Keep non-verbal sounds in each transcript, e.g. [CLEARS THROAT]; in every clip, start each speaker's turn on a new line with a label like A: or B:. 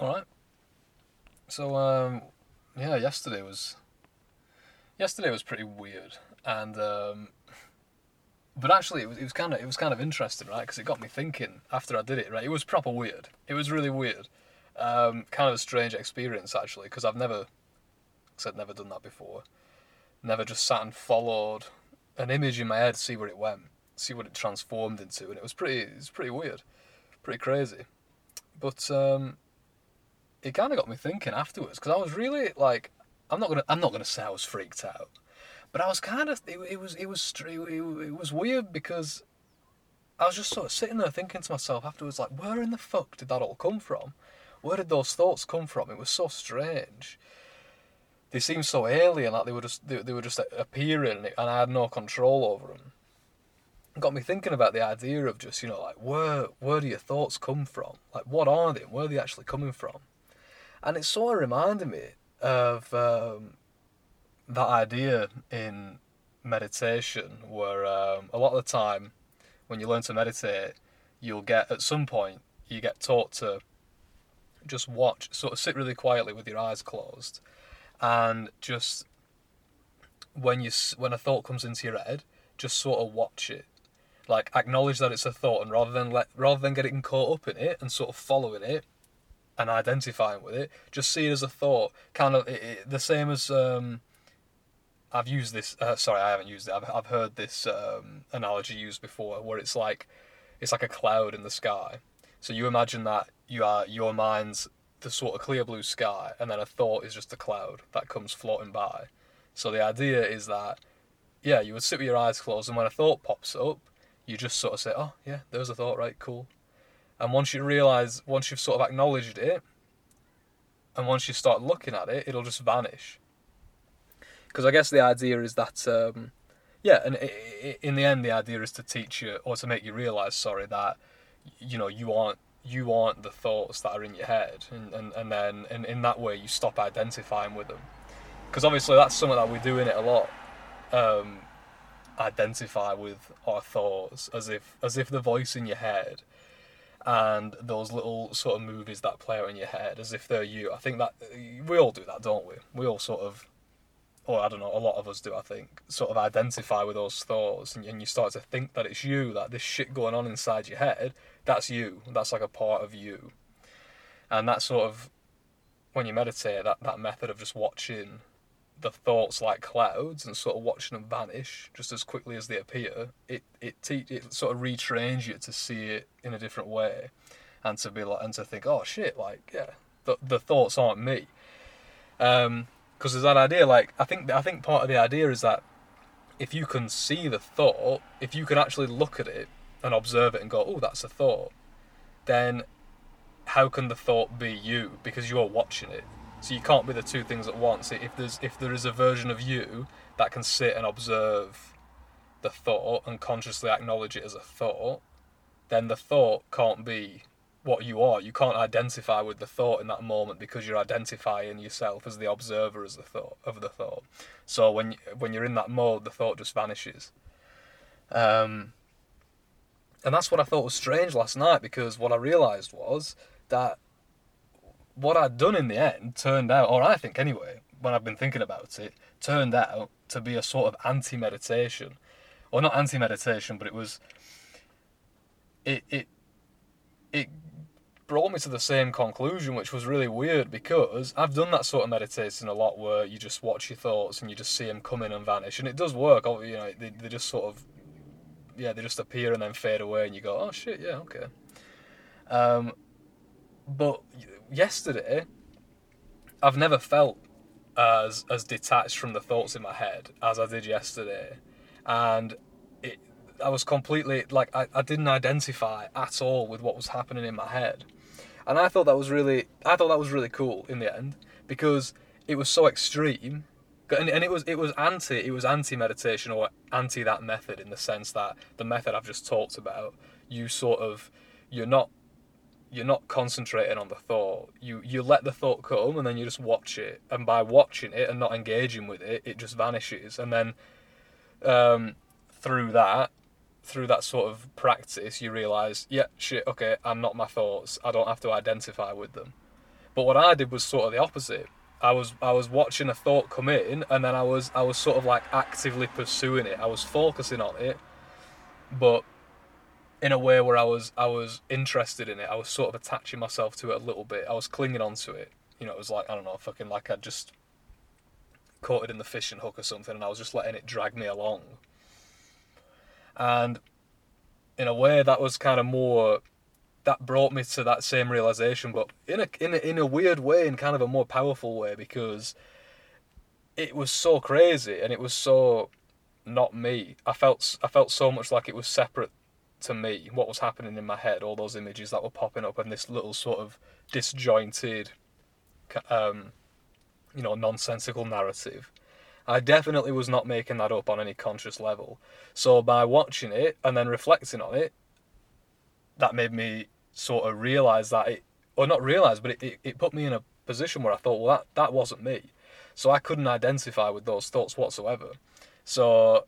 A: All right. So um, yeah, yesterday was yesterday was pretty weird, and um, but actually it was it was kind of it was kind of interesting, right? Because it got me thinking after I did it. Right, it was proper weird. It was really weird. Um, kind of a strange experience actually, because I've never said never done that before. Never just sat and followed an image in my head, see where it went, see what it transformed into, and it was pretty it was pretty weird, pretty crazy. But um, it kind of got me thinking afterwards because I was really like, I'm not gonna I'm not gonna say I was freaked out, but I was kind of it, it was it was it, it was weird because I was just sort of sitting there thinking to myself afterwards like, where in the fuck did that all come from? Where did those thoughts come from? It was so strange. They seemed so alien, like they were just they, they were just appearing, and I had no control over them. Got me thinking about the idea of just you know like where where do your thoughts come from? Like what are they? Where are they actually coming from? And it sort of reminded me of um, that idea in meditation where um, a lot of the time when you learn to meditate, you'll get at some point you get taught to just watch, sort of sit really quietly with your eyes closed, and just when you when a thought comes into your head, just sort of watch it, like acknowledge that it's a thought, and rather than let rather than getting caught up in it and sort of following it, and identifying with it. Just see it as a thought, kind of it, it, the same as um, I've used this. Uh, sorry, I haven't used it. I've I've heard this um, analogy used before, where it's like it's like a cloud in the sky. So you imagine that you are your mind's the sort of clear blue sky, and then a thought is just a cloud that comes floating by. So the idea is that yeah, you would sit with your eyes closed, and when a thought pops up, you just sort of say, "Oh yeah, there's a thought, right? Cool." And once you realise, once you've sort of acknowledged it, and once you start looking at it, it'll just vanish. Because I guess the idea is that, um, yeah, and in the end, the idea is to teach you or to make you realise, sorry, that you know you aren't you aren't the thoughts that are in your head, and and, and then in, in that way you stop identifying with them. Because obviously that's something that we do in it a lot. Um, identify with our thoughts as if as if the voice in your head and those little sort of movies that play out in your head as if they're you. I think that we all do that, don't we? We all sort of, or I don't know, a lot of us do, I think, sort of identify with those thoughts and, and you start to think that it's you, that this shit going on inside your head, that's you. That's like a part of you. And that sort of, when you meditate, that, that method of just watching the thoughts like clouds and sort of watching them vanish just as quickly as they appear, it it te- it sort of retrains you to see it in a different way, and to be like and to think, oh shit, like yeah, the the thoughts aren't me. Um, because there's that idea, like I think I think part of the idea is that if you can see the thought, if you can actually look at it and observe it and go, oh, that's a thought, then how can the thought be you because you're watching it? So you can't be the two things at once. If there's if there is a version of you that can sit and observe the thought and consciously acknowledge it as a thought, then the thought can't be what you are. You can't identify with the thought in that moment because you're identifying yourself as the observer as the thought of the thought. So when when you're in that mode, the thought just vanishes. Um, and that's what I thought was strange last night because what I realised was that what I'd done in the end turned out, or I think anyway, when I've been thinking about it, turned out to be a sort of anti meditation. Or not anti meditation, but it was. It, it, it brought me to the same conclusion, which was really weird because I've done that sort of meditation a lot where you just watch your thoughts and you just see them come in and vanish. And it does work, you know, they, they just sort of. Yeah, they just appear and then fade away, and you go, oh shit, yeah, okay. Um, but yesterday, I've never felt as as detached from the thoughts in my head as I did yesterday, and it I was completely like I, I didn't identify at all with what was happening in my head, and I thought that was really I thought that was really cool in the end because it was so extreme. And, and it was it was anti it was anti meditation or anti that method in the sense that the method I've just talked about. You sort of you're not you're not concentrating on the thought. You you let the thought come and then you just watch it. And by watching it and not engaging with it, it just vanishes. And then um, through that, through that sort of practice, you realise, yeah, shit, okay, I'm not my thoughts. I don't have to identify with them. But what I did was sort of the opposite. I was I was watching a thought come in, and then I was I was sort of like actively pursuing it. I was focusing on it, but in a way where I was I was interested in it. I was sort of attaching myself to it a little bit. I was clinging on to it. You know, it was like I don't know, fucking like I just caught it in the fishing hook or something, and I was just letting it drag me along. And in a way, that was kind of more that brought me to that same realization, but in a in a, in a weird way, in kind of a more powerful way, because it was so crazy and it was so not me. I felt I felt so much like it was separate to me. What was happening in my head, all those images that were popping up, and this little sort of disjointed, um, you know, nonsensical narrative. I definitely was not making that up on any conscious level. So by watching it and then reflecting on it, that made me sort of realize that it, or not realize, but it, it, it put me in a position where I thought, well, that, that wasn't me. So I couldn't identify with those thoughts whatsoever. So,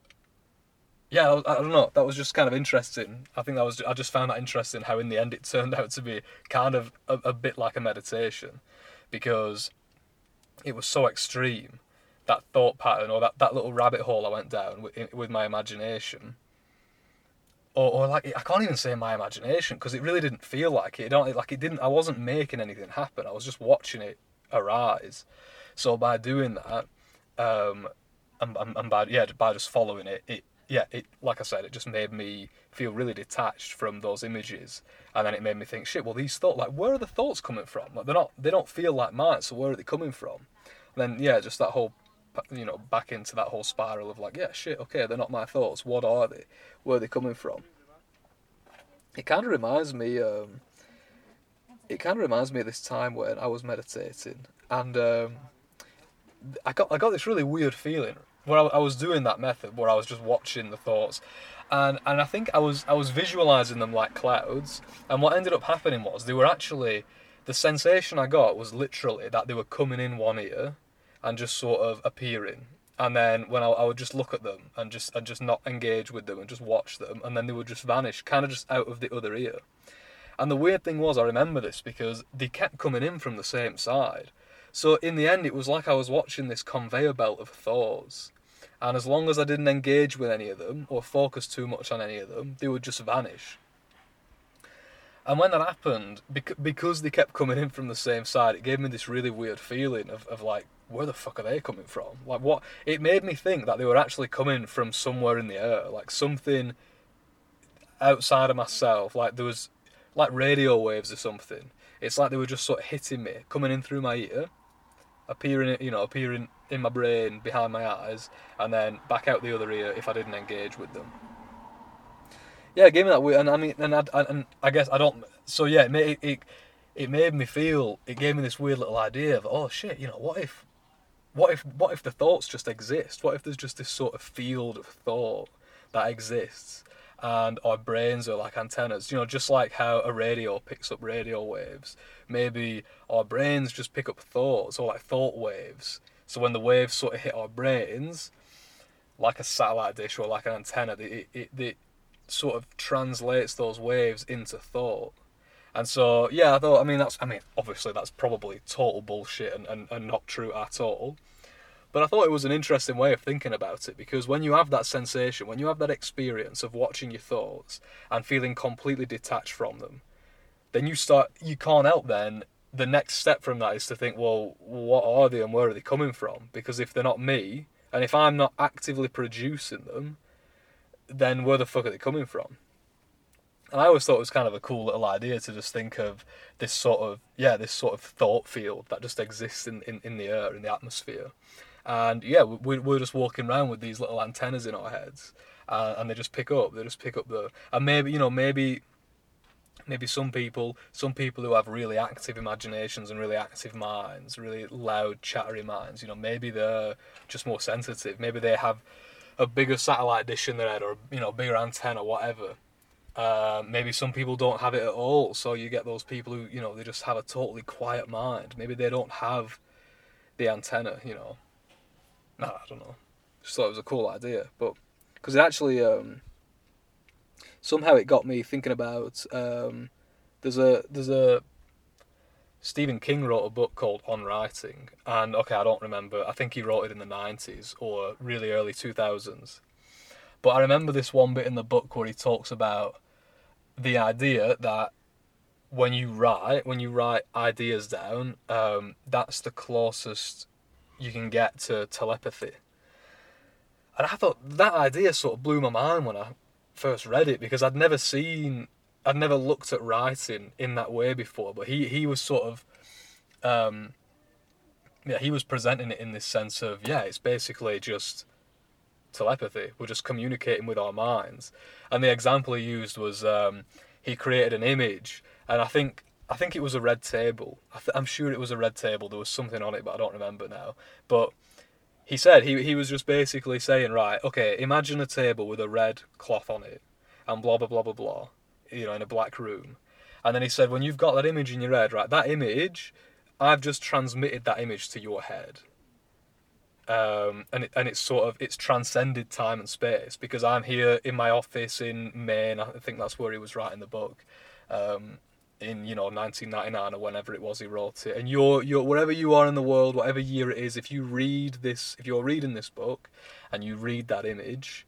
A: yeah, I, I don't know. That was just kind of interesting. I think that was, I just found that interesting how in the end it [LAUGHS] turned out to be kind of a, a bit like a meditation because it was so extreme that thought pattern or that, that little rabbit hole I went down with, with my imagination or, or like I can't even say my imagination because it really didn't feel like it. don't, like it didn't. I wasn't making anything happen. I was just watching it arise. So by doing that, um, and, and by yeah, by just following it, it yeah, it like I said, it just made me feel really detached from those images, and then it made me think, shit. Well, these thoughts, like, where are the thoughts coming from? Like, they're not, they don't feel like mine. So where are they coming from? And then yeah, just that whole you know, back into that whole spiral of like, yeah, shit, okay, they're not my thoughts. What are they? Where are they coming from? It kind of reminds me. Um, it kind of reminds me of this time when I was meditating, and um, I got I got this really weird feeling where I, I was doing that method where I was just watching the thoughts, and and I think I was I was visualizing them like clouds, and what ended up happening was they were actually the sensation I got was literally that they were coming in one ear and just sort of appearing. And then when I, I would just look at them and just and just not engage with them and just watch them, and then they would just vanish, kind of just out of the other ear. And the weird thing was, I remember this because they kept coming in from the same side. So in the end, it was like I was watching this conveyor belt of thoughts. And as long as I didn't engage with any of them or focus too much on any of them, they would just vanish. And when that happened, because they kept coming in from the same side, it gave me this really weird feeling of, of like, where the fuck are they coming from? Like what? It made me think that they were actually coming from somewhere in the air, like something outside of myself. Like there was like radio waves or something. It's like they were just sort of hitting me, coming in through my ear, appearing, you know, appearing in my brain behind my eyes, and then back out the other ear if I didn't engage with them. Yeah, it gave me that weird, and I mean, and I, and I guess I don't. So yeah, it made it, it made me feel. It gave me this weird little idea of, oh shit, you know, what if what if what if the thoughts just exist? What if there's just this sort of field of thought that exists and our brains are like antennas, you know, just like how a radio picks up radio waves. Maybe our brains just pick up thoughts or like thought waves. So when the waves sort of hit our brains, like a satellite dish or like an antenna, it, it, it sort of translates those waves into thought. And so, yeah, I thought, I mean, that's, I mean, obviously that's probably total bullshit and, and, and not true at all. But I thought it was an interesting way of thinking about it because when you have that sensation, when you have that experience of watching your thoughts and feeling completely detached from them, then you start, you can't help then. The next step from that is to think, well, what are they and where are they coming from? Because if they're not me, and if I'm not actively producing them, then where the fuck are they coming from? And I always thought it was kind of a cool little idea to just think of this sort of yeah, this sort of thought field that just exists in, in, in the air, in the atmosphere. And yeah, we, we're just walking around with these little antennas in our heads, uh, and they just pick up. They just pick up the and maybe you know maybe maybe some people some people who have really active imaginations and really active minds really loud chattery minds you know maybe they're just more sensitive maybe they have a bigger satellite dish in their head or you know bigger antenna whatever uh, maybe some people don't have it at all, so you get those people who, you know, they just have a totally quiet mind. Maybe they don't have the antenna, you know. I don't know. Just thought it was a cool idea, but because it actually um, somehow it got me thinking about um, there's a there's a Stephen King wrote a book called On Writing, and okay, I don't remember. I think he wrote it in the '90s or really early 2000s. But I remember this one bit in the book where he talks about the idea that when you write, when you write ideas down, um, that's the closest you can get to telepathy. And I thought that idea sort of blew my mind when I first read it because I'd never seen, I'd never looked at writing in that way before. But he he was sort of, um, yeah, he was presenting it in this sense of yeah, it's basically just telepathy. We're just communicating with our minds. And the example he used was um, he created an image, and I think I think it was a red table. I am sure it was a red table. There was something on it, but I don't remember now. But he said he he was just basically saying, right, okay, imagine a table with a red cloth on it, and blah blah blah blah blah, you know, in a black room. And then he said, when you've got that image in your head, right, that image, I've just transmitted that image to your head. Um, and it, and it's sort of it's transcended time and space because I'm here in my office in Maine. I think that's where he was writing the book. Um, in you know 1999 or whenever it was he wrote it. And you're you're wherever you are in the world whatever year it is if you read this if you're reading this book and you read that image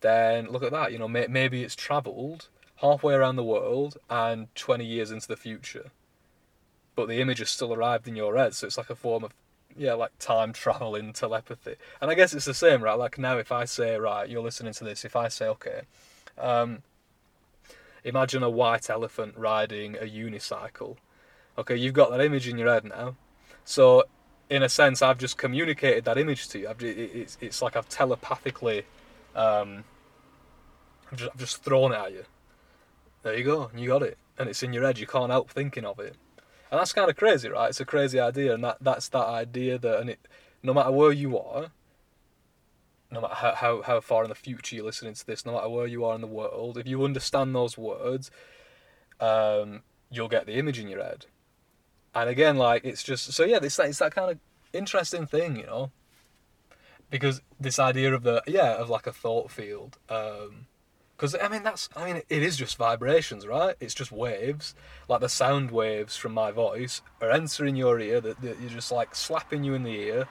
A: then look at that you know may, maybe it's traveled halfway around the world and 20 years into the future but the image has still arrived in your head. So it's like a form of yeah like time travel in telepathy. And i guess it's the same right? Like now if i say right you're listening to this if i say okay um, imagine a white elephant riding a unicycle. Okay, you've got that image in your head now. So, in a sense, I've just communicated that image to you. I've, it's, it's like I've telepathically, um, I've, just, I've just thrown it at you. There you go, you got it, and it's in your head. You can't help thinking of it, and that's kind of crazy, right? It's a crazy idea, and that that's that idea that, and it, no matter where you are, no matter how, how, how far in the future you're listening to this, no matter where you are in the world, if you understand those words, um, you'll get the image in your head. And again, like it's just so yeah, it's that it's that kind of interesting thing, you know, because this idea of the yeah of like a thought field, because um, I mean that's I mean it is just vibrations, right? It's just waves, like the sound waves from my voice are entering your ear that, that you're just like slapping you in the ear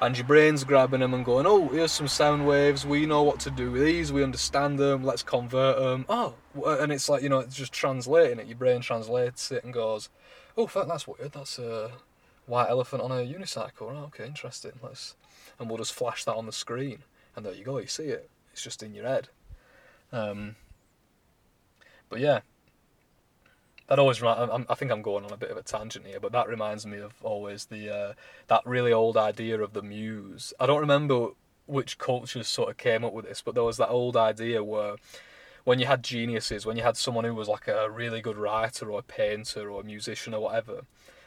A: and your brain's grabbing them and going, oh, here's some sound waves. We know what to do with these. We understand them. Let's convert them. Oh, and it's like you know, it's just translating it. Your brain translates it and goes, oh, fuck, that's weird. That's a white elephant on a unicycle. Oh, okay, interesting. Let's, and we'll just flash that on the screen, and there you go. You see it. It's just in your head. Um, but yeah, that always I think I'm going on a bit of a tangent here, but that reminds me of always the uh, that really old idea of the muse. I don't remember which cultures sort of came up with this, but there was that old idea where when you had geniuses, when you had someone who was like a really good writer or a painter or a musician or whatever,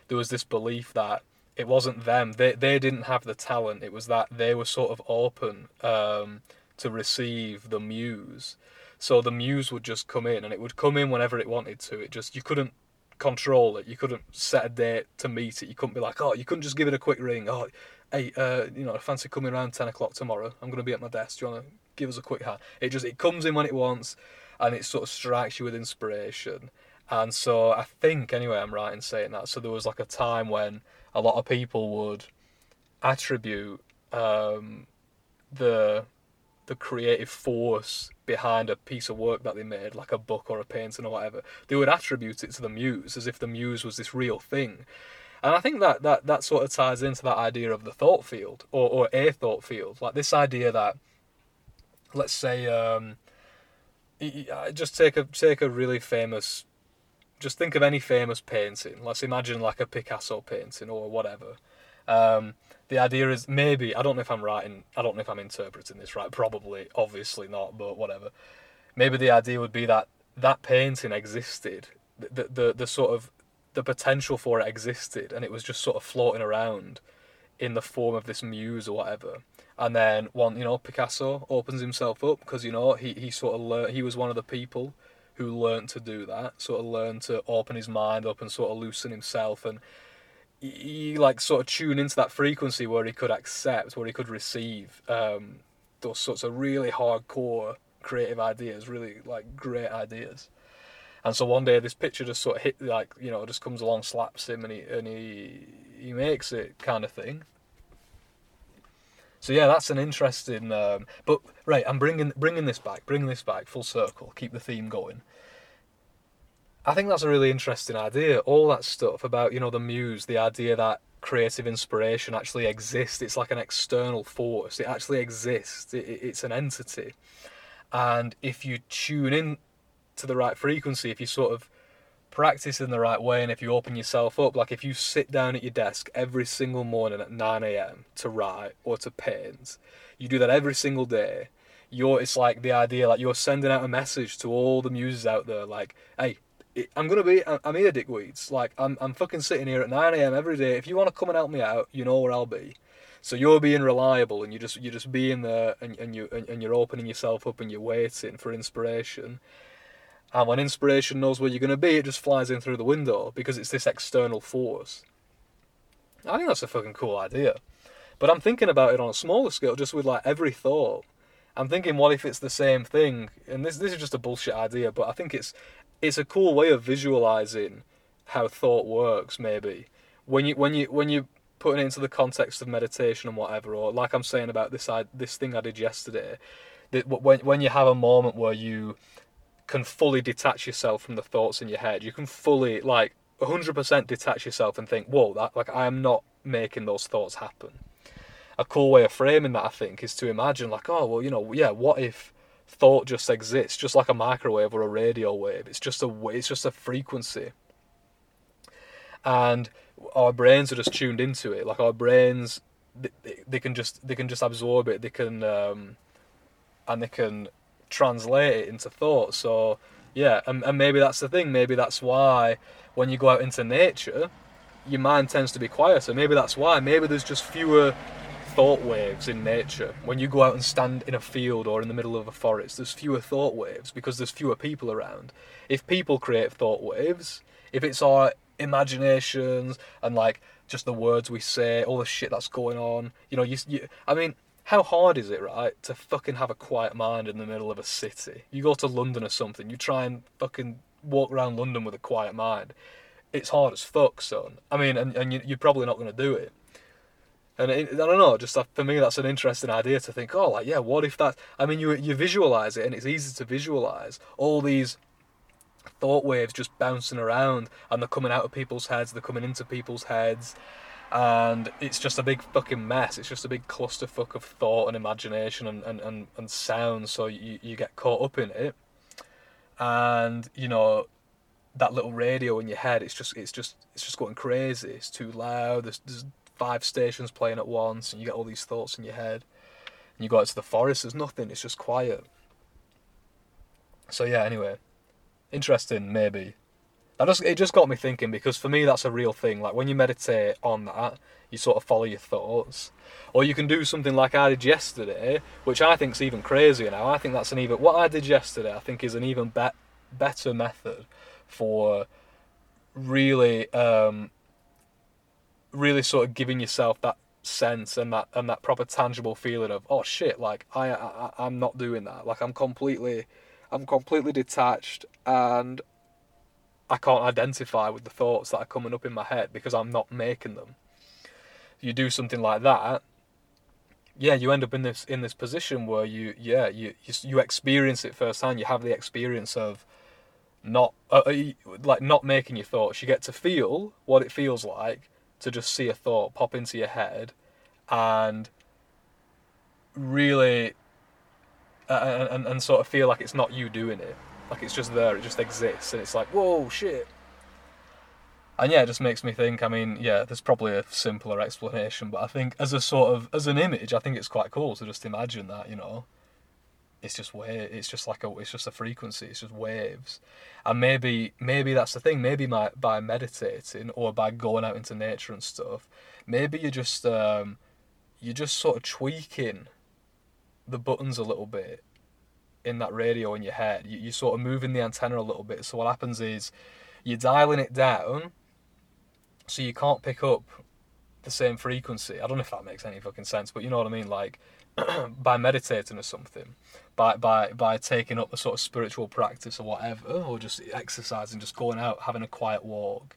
A: there was this belief that it wasn't them. They they didn't have the talent. It was that they were sort of open um, to receive the muse. So the muse would just come in, and it would come in whenever it wanted to. It just you couldn't control it. You couldn't set a date to meet it. You couldn't be like, oh, you couldn't just give it a quick ring. Oh, hey, uh, you know, I fancy coming around ten o'clock tomorrow. I'm going to be at my desk. Do you want to give us a quick hand? It just it comes in when it wants, and it sort of strikes you with inspiration. And so I think anyway, I'm right in saying that. So there was like a time when a lot of people would attribute um, the the creative force behind a piece of work that they made, like a book or a painting or whatever, they would attribute it to the muse as if the muse was this real thing. And I think that, that, that sort of ties into that idea of the thought field or, or a thought field. Like this idea that, let's say, um, just take a take a really famous, just think of any famous painting. Let's imagine like a Picasso painting or whatever. Um, the idea is maybe I don't know if I'm writing I don't know if I'm interpreting this right probably obviously not but whatever. Maybe the idea would be that that painting existed the the, the sort of the potential for it existed and it was just sort of floating around in the form of this muse or whatever. And then one you know Picasso opens himself up because you know he, he sort of learned he was one of the people who learned to do that sort of learned to open his mind up and sort of loosen himself and he like sort of tune into that frequency where he could accept, where he could receive um, those sorts of really hardcore creative ideas, really like great ideas. And so one day this picture just sort of hit like you know just comes along, slaps him, and he and he he makes it kind of thing. So yeah, that's an interesting. Um, but right, I'm bringing bringing this back, bringing this back full circle. Keep the theme going. I think that's a really interesting idea. All that stuff about you know the muse, the idea that creative inspiration actually exists. It's like an external force. It actually exists. It, it's an entity, and if you tune in to the right frequency, if you sort of practice in the right way and if you open yourself up, like if you sit down at your desk every single morning at 9 a.m. to write or to paint, you do that every single day. You're, it's like the idea, like you're sending out a message to all the muses out there, like, hey, I'm gonna be, I'm here, dickweeds. Like, I'm, I'm fucking sitting here at 9 a.m. every day. If you want to come and help me out, you know where I'll be. So you're being reliable, and you just, you're just being there, and, and you, and, and you're opening yourself up, and you're waiting for inspiration and when inspiration knows where you're going to be, it just flies in through the window because it's this external force. I think that's a fucking cool idea. But I'm thinking about it on a smaller scale, just with like every thought. I'm thinking, what if it's the same thing? And this this is just a bullshit idea, but I think it's it's a cool way of visualizing how thought works. Maybe when you when you when you putting it into the context of meditation and whatever, or like I'm saying about this I, this thing I did yesterday, that when when you have a moment where you can fully detach yourself from the thoughts in your head. You can fully like 100% detach yourself and think, "Whoa, that like I am not making those thoughts happen." A cool way of framing that I think is to imagine like, "Oh, well, you know, yeah, what if thought just exists just like a microwave or a radio wave? It's just a it's just a frequency." And our brains are just tuned into it. Like our brains they, they can just they can just absorb it. They can um, and they can translate it into thought. So yeah, and, and maybe that's the thing. Maybe that's why when you go out into nature, your mind tends to be quieter. Maybe that's why. Maybe there's just fewer thought waves in nature. When you go out and stand in a field or in the middle of a forest, there's fewer thought waves because there's fewer people around. If people create thought waves, if it's our imaginations and like just the words we say, all the shit that's going on, you know, you, you I mean, how hard is it, right, to fucking have a quiet mind in the middle of a city? You go to London or something, you try and fucking walk around London with a quiet mind. It's hard as fuck, son. I mean, and, and you, are probably not going to do it. And it, I don't know, just uh, for me, that's an interesting idea to think, oh, like, yeah, what if that. I mean, you, you visualize it, and it's easy to visualize all these thought waves just bouncing around, and they're coming out of people's heads, they're coming into people's heads and it's just a big fucking mess. It's just a big clusterfuck of thought and imagination and, and, and, and sound, so you, you get caught up in it. And, you know, that little radio in your head, it's just it's just it's just going crazy. It's too loud. There's, there's five stations playing at once, and you get all these thoughts in your head. And you go out to the forest, there's nothing. It's just quiet. So yeah. Anyway, interesting maybe that just it just got me thinking because for me that's a real thing. Like when you meditate on that, you sort of follow your thoughts, or you can do something like I did yesterday, which I think is even crazier now. I think that's an even what I did yesterday. I think is an even be- better method for really, um, really sort of giving yourself that sense and that and that proper tangible feeling of oh shit, like I, I I'm not doing that. Like I'm completely, I'm completely detached and I can't identify with the thoughts that are coming up in my head because I'm not making them. You do something like that, yeah, you end up in this in this position where you yeah you you, you experience it firsthand. You have the experience of not uh, uh like not making your thoughts. You get to feel what it feels like to just see a thought pop into your head, and really and, and sort of feel like it's not you doing it. Like it's just there, it just exists, and it's like, whoa, shit. And yeah, it just makes me think. I mean, yeah, there's probably a simpler explanation, but I think as a sort of as an image, I think it's quite cool to just imagine that. You know, it's just wave. It's just like a. It's just a frequency. It's just waves, and maybe maybe that's the thing. Maybe my, by meditating or by going out into nature and stuff, maybe you're just um, you're just sort of tweaking the buttons a little bit in that radio in your head. You, you're sort of moving the antenna a little bit. So what happens is you're dialing it down, so you can't pick up the same frequency. I don't know if that makes any fucking sense, but you know what I mean. Like [CLEARS THROAT] by meditating or something, by by by taking up a sort of spiritual practice or whatever, or just exercising, just going out, having a quiet walk.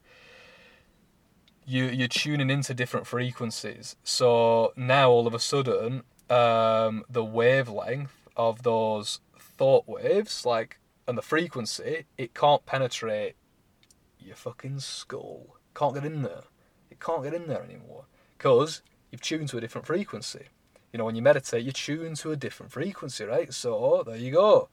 A: You you're tuning into different frequencies. So now all of a sudden, um, the wavelength of those thought waves, like and the frequency, it can't penetrate your fucking skull. Can't get in there. It can't get in there anymore because you've tuned to a different frequency. You know, when you meditate, you tune to a different frequency, right? So oh, there you go.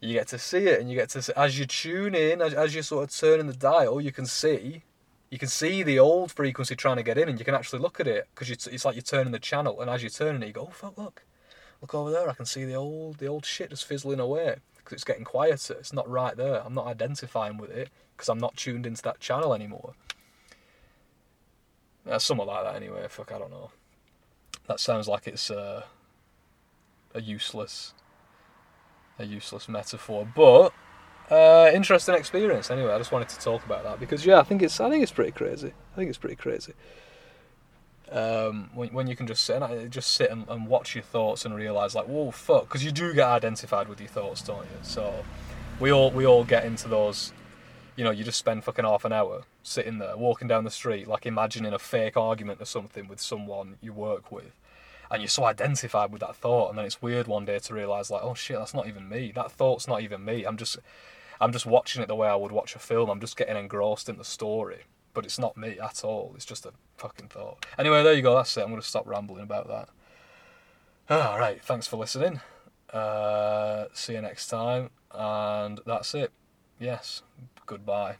A: You get to see it, and you get to see, as you tune in, as, as you're sort of turning the dial, you can see, you can see the old frequency trying to get in, and you can actually look at it because it's like you're turning the channel, and as you're turning it, you go, oh fuck, look, look over there, I can see the old, the old shit just fizzling away because it's getting quieter. It's not right there. I'm not identifying with it because I'm not tuned into that channel anymore. Yeah, somewhat like that anyway. Fuck, I don't know. That sounds like it's uh, a useless, a useless metaphor, but uh, interesting experience. Anyway, I just wanted to talk about that because yeah, I think it's I think it's pretty crazy. I think it's pretty crazy. Um, when, when you can just sit and just sit and, and watch your thoughts and realize like, whoa, fuck, because you do get identified with your thoughts, don't you? So we all we all get into those. You know, you just spend fucking half an hour sitting there, walking down the street, like imagining a fake argument or something with someone you work with, and you're so identified with that thought, and then it's weird one day to realize like, oh shit, that's not even me. That thought's not even me. I'm just, I'm just watching it the way I would watch a film. I'm just getting engrossed in the story, but it's not me at all. It's just a fucking thought. Anyway, there you go. That's it. I'm gonna stop rambling about that. [SIGHS] All right. Thanks for listening. Uh, see you next time, and that's it. Yes. Goodbye.